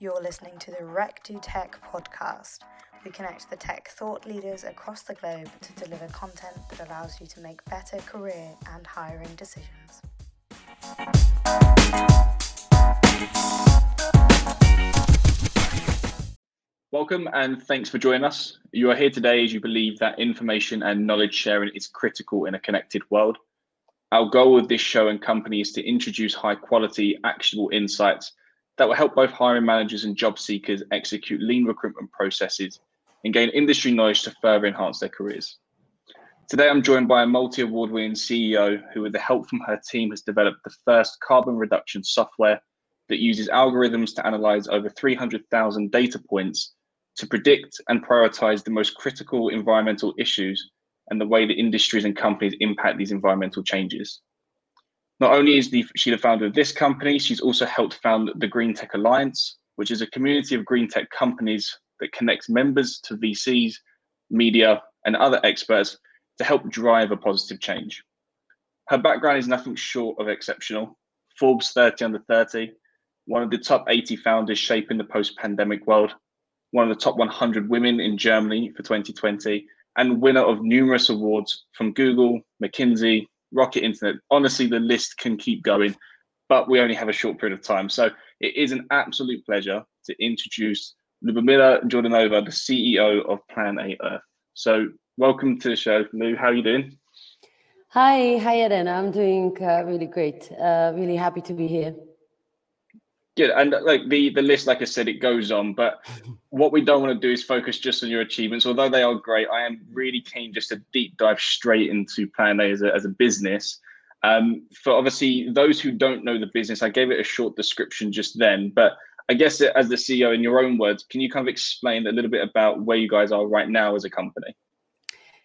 You're listening to the Rec Tech podcast. We connect the tech thought leaders across the globe to deliver content that allows you to make better career and hiring decisions. Welcome and thanks for joining us. You are here today as you believe that information and knowledge sharing is critical in a connected world. Our goal with this show and company is to introduce high quality, actionable insights that will help both hiring managers and job seekers execute lean recruitment processes and gain industry knowledge to further enhance their careers. Today, I'm joined by a multi award winning CEO who, with the help from her team, has developed the first carbon reduction software that uses algorithms to analyze over 300,000 data points to predict and prioritize the most critical environmental issues and the way that industries and companies impact these environmental changes. Not only is the, she the founder of this company, she's also helped found the Green Tech Alliance, which is a community of green tech companies that connects members to VCs, media, and other experts to help drive a positive change. Her background is nothing short of exceptional. Forbes 30 under 30, one of the top 80 founders shaping the post pandemic world, one of the top 100 women in Germany for 2020, and winner of numerous awards from Google, McKinsey, Rocket Internet. Honestly, the list can keep going, but we only have a short period of time. So it is an absolute pleasure to introduce Lubomila Jordanova, the CEO of Plan A Earth. So welcome to the show, Lou. How are you doing? Hi, hi, Eden. I'm doing uh, really great. Uh, really happy to be here. Good, and like the the list, like I said, it goes on. But what we don't want to do is focus just on your achievements. Although they are great, I am really keen just to deep dive straight into Plan A as a as a business. Um, for obviously those who don't know the business, I gave it a short description just then. But I guess as the CEO, in your own words, can you kind of explain a little bit about where you guys are right now as a company?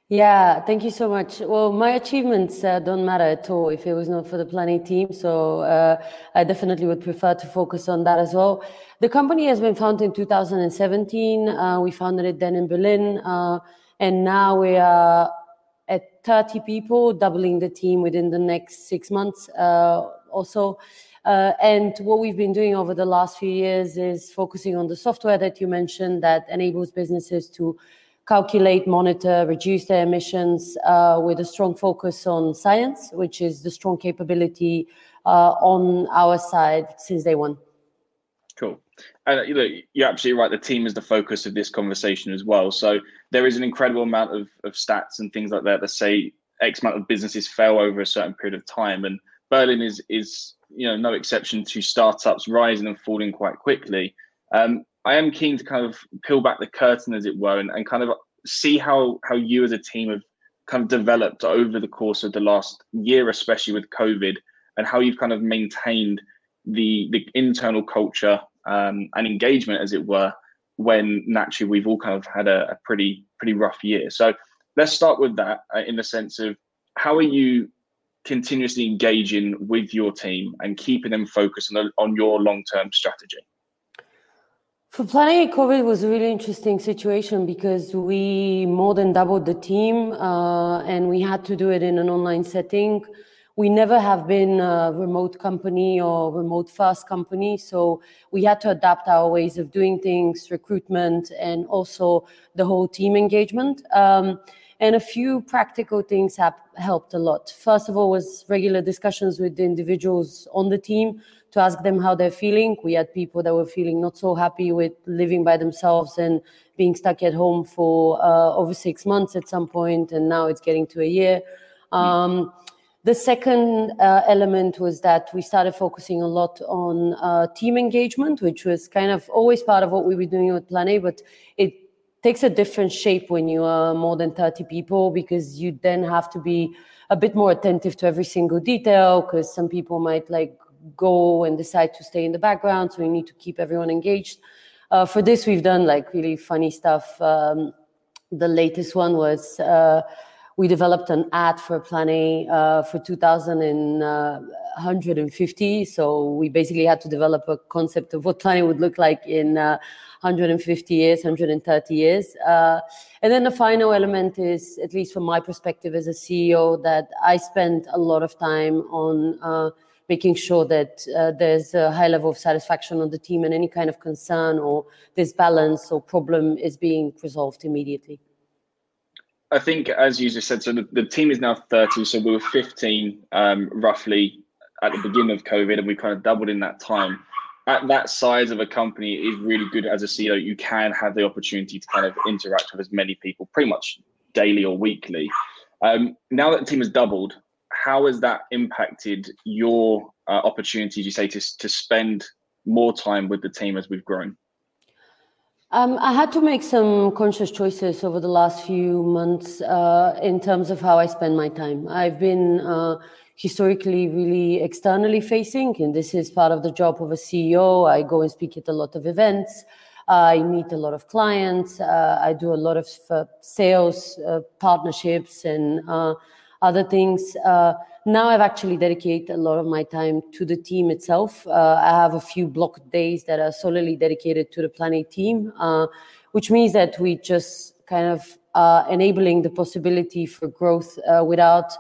Yeah, thank you so much. Well, my achievements uh, don't matter at all if it was not for the Plan A team. So uh, I definitely would prefer to focus on that as well. The company has been founded in 2017. Uh, we founded it then in Berlin. Uh, and now we are at 30 people, doubling the team within the next six months uh, also. Uh, and what we've been doing over the last few years is focusing on the software that you mentioned that enables businesses to calculate, monitor, reduce their emissions uh, with a strong focus on science, which is the strong capability uh, on our side since day one. Cool. And you know, you're absolutely right. The team is the focus of this conversation as well. So there is an incredible amount of, of stats and things like that that say X amount of businesses fail over a certain period of time. And Berlin is is you know no exception to startups rising and falling quite quickly. Um, I am keen to kind of peel back the curtain, as it were, and, and kind of see how how you as a team have kind of developed over the course of the last year, especially with COVID, and how you've kind of maintained the the internal culture um, and engagement, as it were, when naturally we've all kind of had a, a pretty pretty rough year. So let's start with that uh, in the sense of how are you continuously engaging with your team and keeping them focused on, on your long term strategy? For Plan A, COVID was a really interesting situation because we more than doubled the team uh, and we had to do it in an online setting. We never have been a remote company or remote first company, so we had to adapt our ways of doing things, recruitment, and also the whole team engagement. Um, and a few practical things have helped a lot. First of all, was regular discussions with the individuals on the team to ask them how they're feeling. We had people that were feeling not so happy with living by themselves and being stuck at home for uh, over six months at some point, and now it's getting to a year. Um, the second uh, element was that we started focusing a lot on uh, team engagement, which was kind of always part of what we were doing with Plan A, but it takes a different shape when you are more than 30 people because you then have to be a bit more attentive to every single detail because some people might like go and decide to stay in the background. So we need to keep everyone engaged. Uh, for this, we've done like really funny stuff. Um, the latest one was uh, we developed an ad for Plan A uh, for 2150. Uh, so we basically had to develop a concept of what Plan A would look like in 150 uh, years, 130 years. Uh, and then the final element is, at least from my perspective as a CEO, that I spent a lot of time on making sure that uh, there's a high level of satisfaction on the team and any kind of concern or disbalance or problem is being resolved immediately. I think, as you just said, so the, the team is now 30. So we were 15 um, roughly at the beginning of COVID, and we kind of doubled in that time. At that size of a company, it is really good as a CEO. You can have the opportunity to kind of interact with as many people pretty much daily or weekly. Um, now that the team has doubled, how has that impacted your uh, opportunities, you say, to, to spend more time with the team as we've grown? Um, I had to make some conscious choices over the last few months uh, in terms of how I spend my time. I've been uh, historically really externally facing, and this is part of the job of a CEO. I go and speak at a lot of events. I meet a lot of clients. Uh, I do a lot of uh, sales uh, partnerships and uh, other things now I've actually dedicated a lot of my time to the team itself. Uh, I have a few block days that are solely dedicated to the Plan A team, uh, which means that we just kind of are enabling the possibility for growth uh, without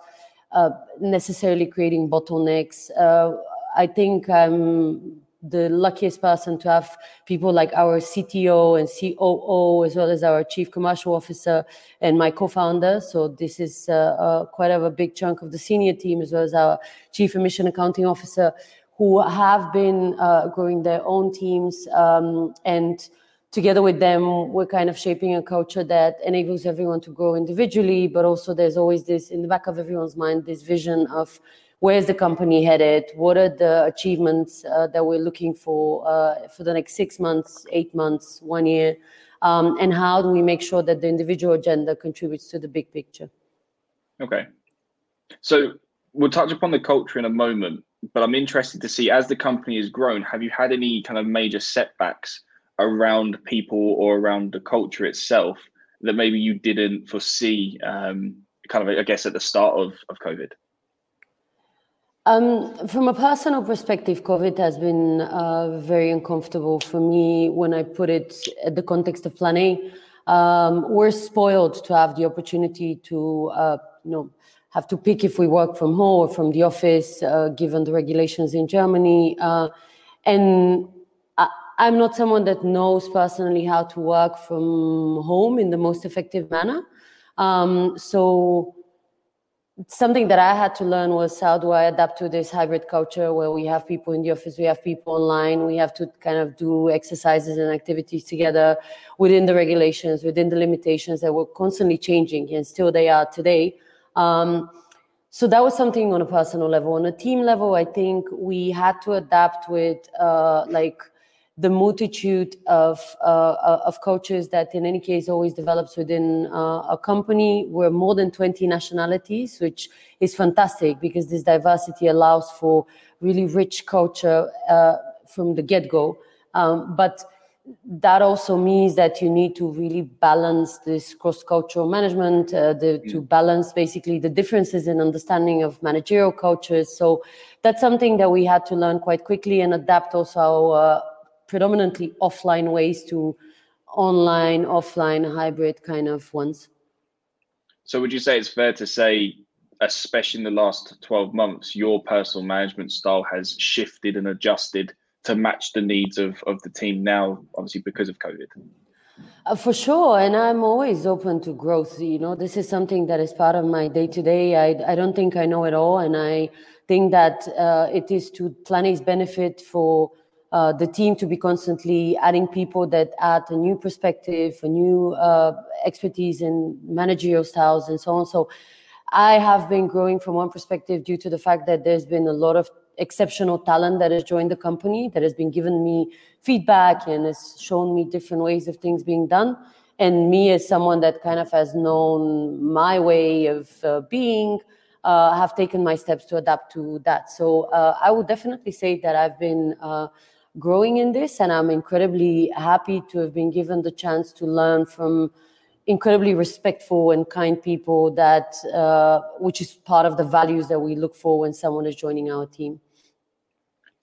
uh, necessarily creating bottlenecks. Uh, I think I'm the luckiest person to have people like our CTO and COO, as well as our chief commercial officer and my co-founder. So this is uh, uh, quite of a big chunk of the senior team, as well as our chief emission accounting officer, who have been uh, growing their own teams. Um, and together with them, we're kind of shaping a culture that enables everyone to grow individually, but also there's always this in the back of everyone's mind, this vision of where's the company headed? What are the achievements uh, that we're looking for uh, for the next six months, eight months, one year? Um, and how do we make sure that the individual agenda contributes to the big picture? Okay. So we'll touch upon the culture in a moment, but I'm interested to see as the company has grown, have you had any kind of major setbacks around people or around the culture itself that maybe you didn't foresee um, kind of, I guess, at the start of, of COVID? Um, from a personal perspective, COVID has been uh, very uncomfortable for me when I put it at the context of Plan A. Um, we're spoiled to have the opportunity to, uh, you know, have to pick if we work from home or from the office, uh, given the regulations in Germany. Uh, and I, I'm not someone that knows personally how to work from home in the most effective manner. Um, so something that I had to learn was how do I adapt to this hybrid culture where we have people in the office, we have people online, we have to kind of do exercises and activities together within the regulations, within the limitations that were constantly changing, and still they are today. Um, so that was something on a personal level. On a team level, I think we had to adapt with uh, like the multitude of uh, of coaches that in any case always develops within uh, a company. We're more than 20 nationalities which is fantastic because this diversity allows for really rich culture uh, from the get-go. Um, but that also means that you need to really balance this cross-cultural management uh, the, to mm. balance basically the differences in understanding of managerial cultures. So that's something that we had to learn quite quickly and adapt also uh, predominantly offline ways to online, offline, hybrid kind of ones. So, would you say it's fair to say, especially in the last 12 months, your personal management style has shifted and adjusted to match the needs of, of the team now, obviously, because of COVID? Uh, for sure, and I'm always open to growth. You know, this is something that is part of my day to day. I I don't think I know it all, and I think that uh, it is to Plan benefit for uh, the team to be constantly adding people that add a new perspective, a new uh, expertise in managerial styles, and so on. So, I have been growing from one perspective due to the fact that there's been a lot of exceptional talent that has joined the company that has been given me feedback and has shown me different ways of things being done. And me, as someone that kind of has known my way of uh, being, uh, have taken my steps to adapt to that. So uh, I would definitely say that I've been uh, growing in this and i'm incredibly happy to have been given the chance to learn from incredibly respectful and kind people that uh, which is part of the values that we look for when someone is joining our team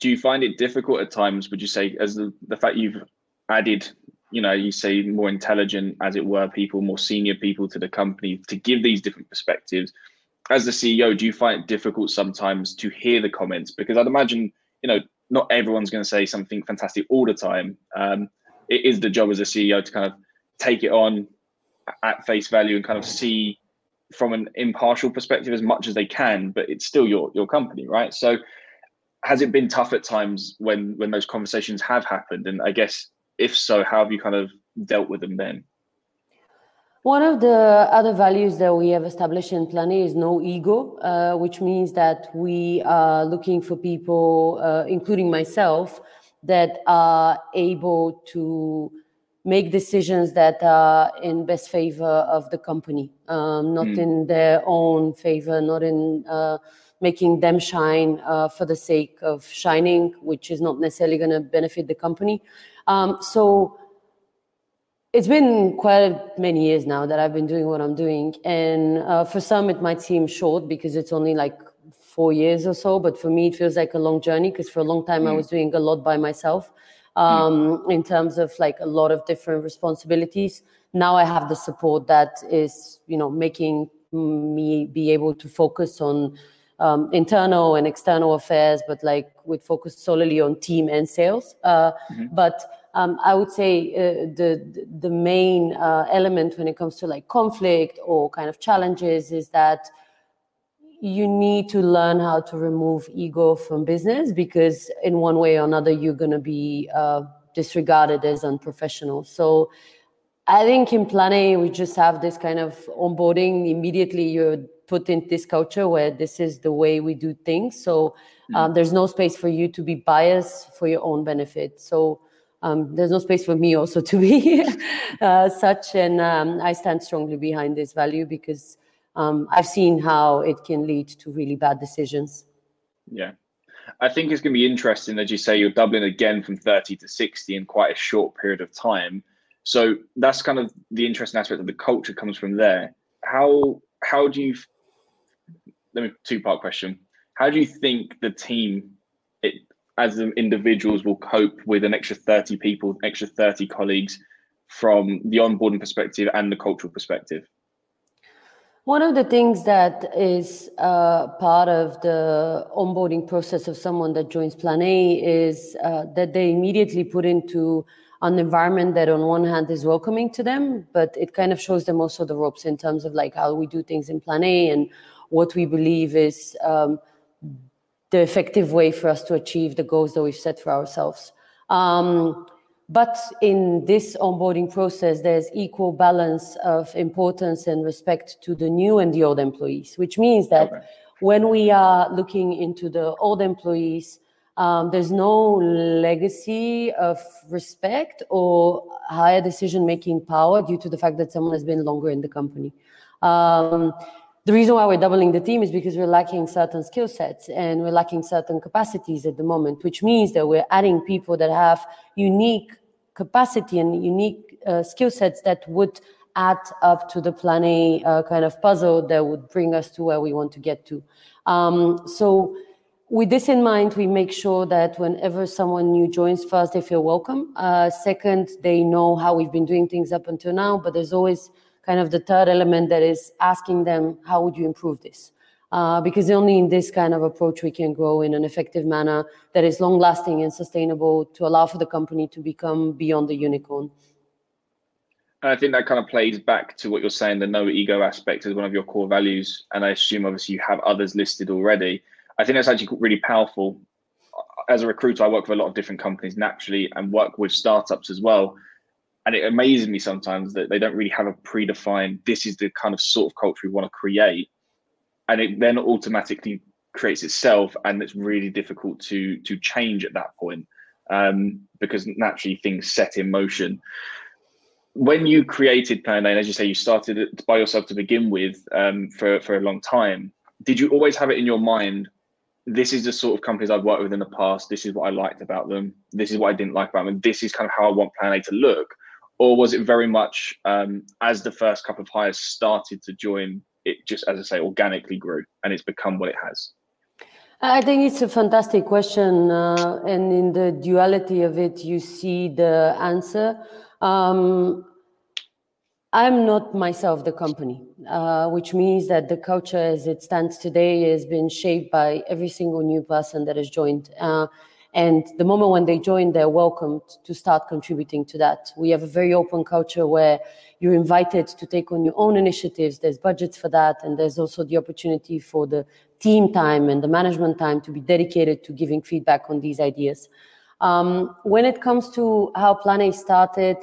do you find it difficult at times would you say as the, the fact you've added you know you say more intelligent as it were people more senior people to the company to give these different perspectives as the CEO, do you find it difficult sometimes to hear the comments? Because I'd imagine, you know, not everyone's going to say something fantastic all the time. Um, it is the job as a CEO to kind of take it on at face value and kind of see from an impartial perspective as much as they can, but it's still your your company, right? So has it been tough at times when when those conversations have happened? And I guess if so, how have you kind of dealt with them then? One of the other values that we have established in Plan A is no ego, uh, which means that we are looking for people, uh, including myself, that are able to make decisions that are in best favor of the company, um, not mm. in their own favor, not in uh, making them shine uh, for the sake of shining, which is not necessarily going to benefit the company. Um, so it's been quite many years now that I've been doing what I'm doing, and uh, for some it might seem short because it's only like four years or so, but for me it feels like a long journey because for a long time mm. I was doing a lot by myself um, in terms of like a lot of different responsibilities. Now I have the support that is, you know, making me be able to focus on um, internal and external affairs, but like with focus solely on team and sales. Uh, mm-hmm. But um, I would say uh, the the main uh, element when it comes to like conflict or kind of challenges is that you need to learn how to remove ego from business because in one way or another you're going to be uh, disregarded as unprofessional. So i think in Plan A we just have this kind of onboarding. Immediately you're put in this culture where this is the way we do things. So um, mm. there's no space for you to be biased for your own benefit. So um, there's no space for me also to be uh, such and um, i stand strongly behind this value because um, I've seen how it can lead to really bad decisions. Yeah. I think it's going to be interesting, as you say, you're doubling again from 30 to 60 in quite a short period of time. So that's kind of the interesting aspect of the culture comes from there. How how do you? Let me two part question. How do you think the team, it, as individuals, will cope with an extra 30 people, extra 30 colleagues, from the onboarding perspective and the cultural perspective? One of the things that is uh, part of the onboarding process of someone that joins Plan A is uh, that they immediately put into an environment that on one hand is welcoming to them, but it kind of shows them also the ropes in terms of like how we do things in Plan A and what we believe is um, the effective way for us to achieve the goals that we've set for ourselves. Um, but in this onboarding process, there's equal balance of importance and respect to the new and the old employees, which means that okay. when we are looking into the old employees, um, there's no legacy of respect or higher decision making power due to the fact that someone has been longer in the company. Um, the reason why we're doubling the team is because we're lacking certain skill sets and we're lacking certain capacities at the moment, which means that we're adding people that have unique capacity and unique uh, skill sets that would add up to the Plan A uh, kind of puzzle that would bring us to where we want to get to. Um, so with this in mind, we make sure that whenever someone new joins, first they feel welcome. Uh, second, they know how we've been doing things up until now. But there's always kind of the third element that is asking them, how would you improve this? uh, because only in this kind of approach we can grow in an effective manner that is long lasting and sustainable to allow for the company to become beyond the unicorn. I think that kind of plays back to what you're saying the no ego aspect is one of your core values. And I assume obviously you have others listed already. I think that's actually really powerful. As a recruiter, I work with a lot of different companies naturally and work with startups as well. And it amazes me sometimes that they don't really have a predefined, this is the kind of sort of culture we want to create and it then automatically creates itself and it's really difficult to to change at that point um, because naturally things set in motion when you created Plan A, as you say, you started it by yourself to begin with um, for for a long time. Did you always have it in your mind? This is the sort of companies I've worked with in the past. This is what I liked about them. This is what I didn't like about them. This is kind of how I want Plan A to look. Or was it very much um, as the first couple of hires started to join it just, as I say, organically grew and it's become what it has? I think it's a fantastic question, uh, and in the duality of it, you see the answer. Um, I'm not myself the company, uh, which means that the culture as it stands today has been shaped by every single new person that has joined. Uh, and the moment when they join, they're welcomed to start contributing to that. We have a very open culture where you're invited to take on your own initiatives. There's budgets for that. And there's also the opportunity for the team time and the management time to be dedicated to giving feedback on these ideas. Um, when it comes to how Plan A started,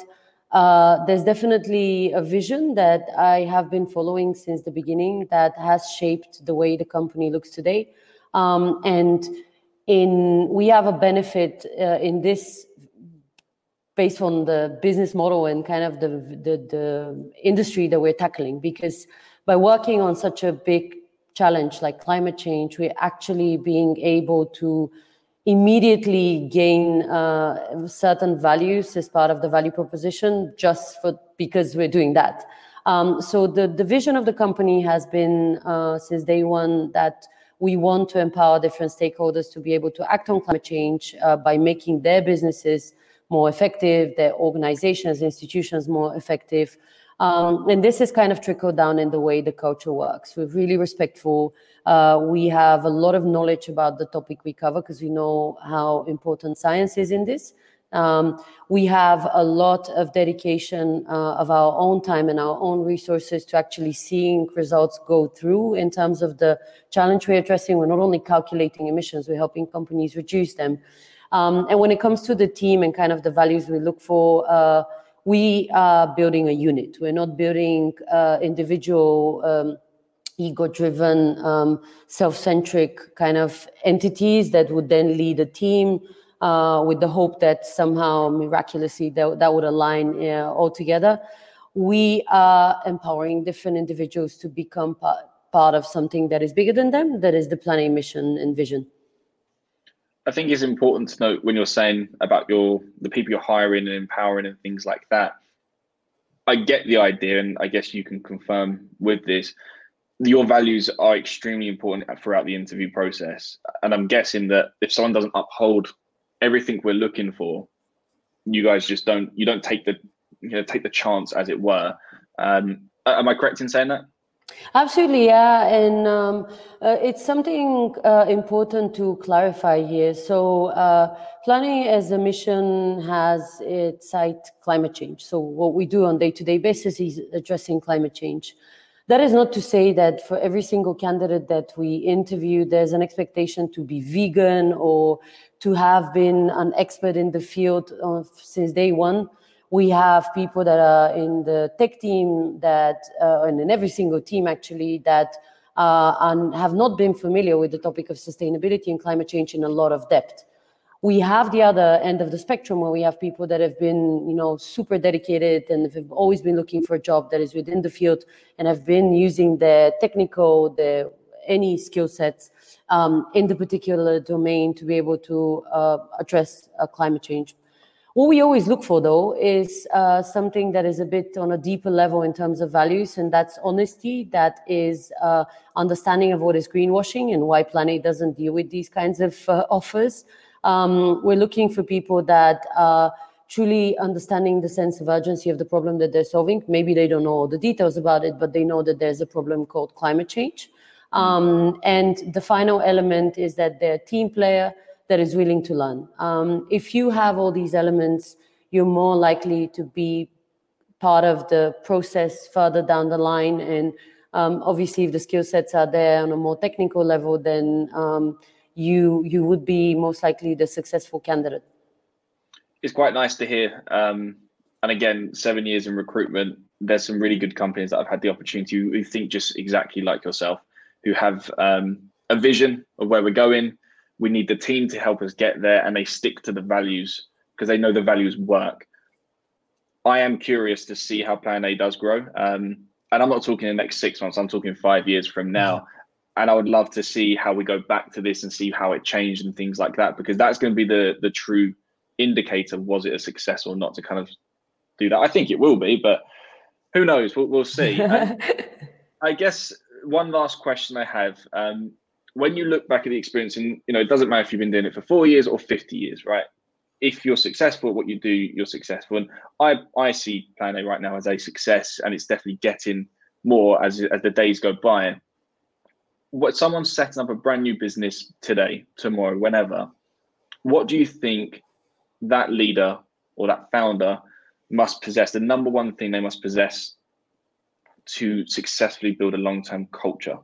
uh, there's definitely a vision that I have been following since the beginning that has shaped the way the company looks today. Um, and in we have a benefit uh, in this based on the business model and kind of the, the, the industry that we're tackling because by working on such a big challenge like climate change we're actually being able to immediately gain uh, certain values as part of the value proposition just for because we're doing that. Um, so the, the vision of the company has been uh, since day one that we want to empower different stakeholders to be able to act on climate change uh, by making their businesses more effective, their organizations, institutions more effective. Um, and this is kind of trickled down in the way the culture works. We're really respectful. Uh, we have a lot of knowledge about the topic we cover because we know how important science is in this. Um, we have a lot of dedication uh, of our own time and our own resources to actually seeing results go through in terms of the challenge we're addressing. We're not only calculating emissions, we're helping companies reduce them. Um, and when it comes to the team and kind of the values we look for, uh, we are building a unit. We're not building uh, individual, um, ego driven, um, self centric kind of entities that would then lead a team uh, with the hope that somehow miraculously that, that would align uh, all together. We are empowering different individuals to become part, part of something that is bigger than them, that is the Plan A mission and vision. I think it's important to note when you're saying about your the people you're hiring and empowering and things like that. I get the idea, and I guess you can confirm with this. Your values are extremely important throughout the interview process, and I'm guessing that if someone doesn't uphold everything we're looking for, you guys just don't you don't take the you know take the chance, as it were. Um, am I correct in saying that? Absolutely, yeah, and um, uh, it's something uh, important to clarify here. So, uh, Plan A as a mission has its site climate change. So, what we do on day-to-day basis is addressing climate change. That is not to say that for every single candidate that we interview, there's an expectation to be vegan or to have been an expert in the field of, since day one. We have people that are in the tech team that uh, and in every single team actually that uh, and have not been familiar with the topic of sustainability and climate change in a lot of depth we have the other end of the spectrum where we have people that have been you know super dedicated and have always been looking for a job that is within the field and have been using their technical the any skill sets um, in the particular domain to be able to uh, address uh, climate change what we always look for, though, is uh, something that is a bit on a deeper level in terms of values, and that's honesty. That is uh, understanding of what is greenwashing and why Plan A doesn't deal with these kinds of uh, offers. Um, we're looking for people that are truly understanding the sense of urgency of the problem that they're solving. Maybe they don't know all the details about it, but they know that there's a problem called climate change. Um, and the final element is that they're a team player that is willing to learn. Um, if you have all these elements, you're more likely to be part of the process further down the line. And um, obviously, if the skill sets are there on a more technical level, then um, you you would be most likely the successful candidate. It's quite nice to hear. Um, and again, seven years in recruitment, there's some really good companies that I've had the opportunity who think just exactly like yourself, who have um, a vision of where we're going we need the team to help us get there and they stick to the values because they know the values work i am curious to see how plan a does grow um, and i'm not talking the next six months i'm talking five years from now. And i would love to see how we go back to this and see how it changed and things like that because that's going to be the the true indicator was it a success or not to kind of do that i think it will be but who knows we'll, we'll see i guess one last question i have um, when you look back at the experience, and you know, it doesn't matter if you've been doing it for four years or 50 years, right? if you're successful at what you do, you're successful. And I I see Plan A right now as a success, and it's definitely getting more as as the days go by. What someone's setting up a brand new business today, tomorrow, whenever, what do you think that leader or that founder must possess? The number one thing they must possess to successfully build a long-term culture.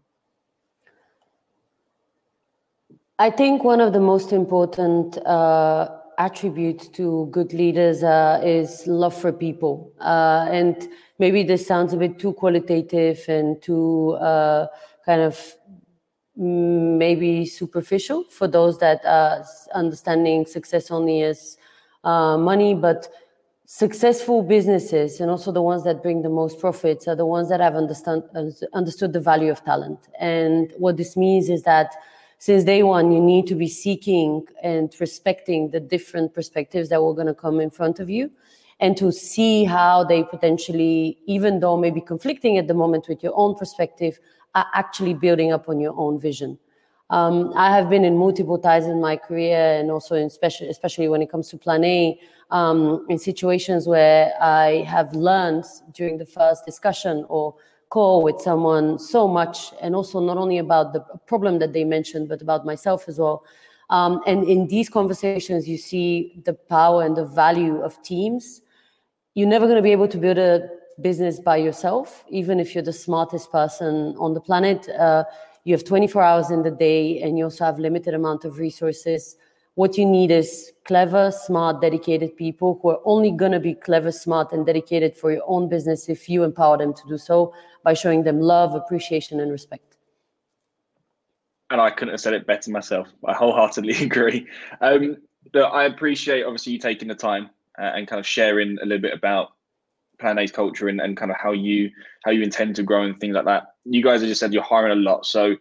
I think one of the most important uh, attributes to good leaders uh, is love for people. Uh, and maybe this sounds a bit too qualitative and too uh, kind of maybe superficial for those that are understanding success only as uh, money, but successful businesses and also the ones that bring the most profits are the ones that have understand, understood the value of talent. And what this means is that since day one, you need to be seeking and respecting the different perspectives that were going to come in front of you and to see how they potentially, even though maybe conflicting at the moment with your own perspective, are actually building up on your own vision. Um, I have been in multiple ties in my career, and also in special, especially when it comes to Plan A, um, in situations where I have learned during the first discussion or call with someone so much, and also not only about the problem that they mentioned, but about myself as well. Um, and in these conversations, you see the power and the value of teams. You're never going to be able to build a business by yourself, even if you're the smartest person on the planet. Uh, you have 24 hours in the day, and you also have limited amount of resources what you need is clever, smart, dedicated people who are only going to be clever, smart, and dedicated for your own business if you empower them to do so by showing them love, appreciation, and respect. And I couldn't have said it better myself. I wholeheartedly agree. Um, but I appreciate obviously you taking the time uh, and kind of sharing a little bit about Plan A's culture and, and kind of how you how you intend to grow and things like that. You guys have just said you're hiring a lot, so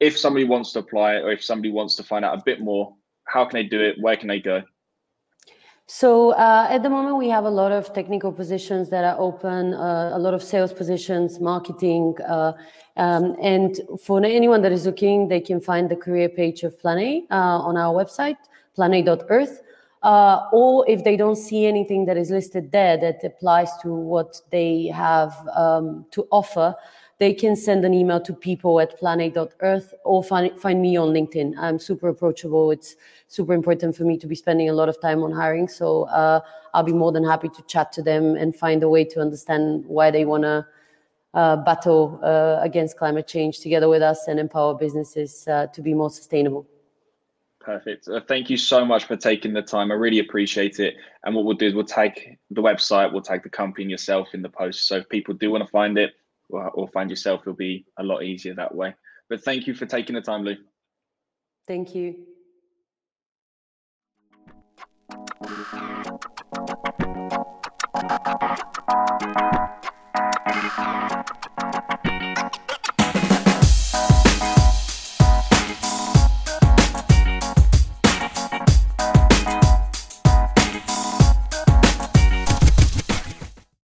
if somebody wants to apply or if somebody wants to find out a bit more how can they do it? Where can they go? So uh, at the moment, we have a lot of technical positions that are open, uh, a lot of sales positions, marketing, uh, um, and for anyone that is looking, they can find the career page of Plan A uh, on our website, plana.earth. Uh, or if they don't see anything that is listed there that applies to what they have um, to offer, they can send an email to people at plana.earth or find, find me on LinkedIn. I'm super approachable. It's super important for me to be spending a lot of time on hiring. So uh, I'll be more than happy to chat to them and find a way to understand why they want to uh, battle uh, against climate change together with us and empower businesses uh, to be more sustainable. Perfect. Uh, thank you so much for taking the time. I really appreciate it. And what we'll do is we'll tag the website, we'll tag the company and yourself in the post. So if people do want to find it or, or find yourself, it'll be a lot easier that way. But thank you for taking the time, Lou. Thank you.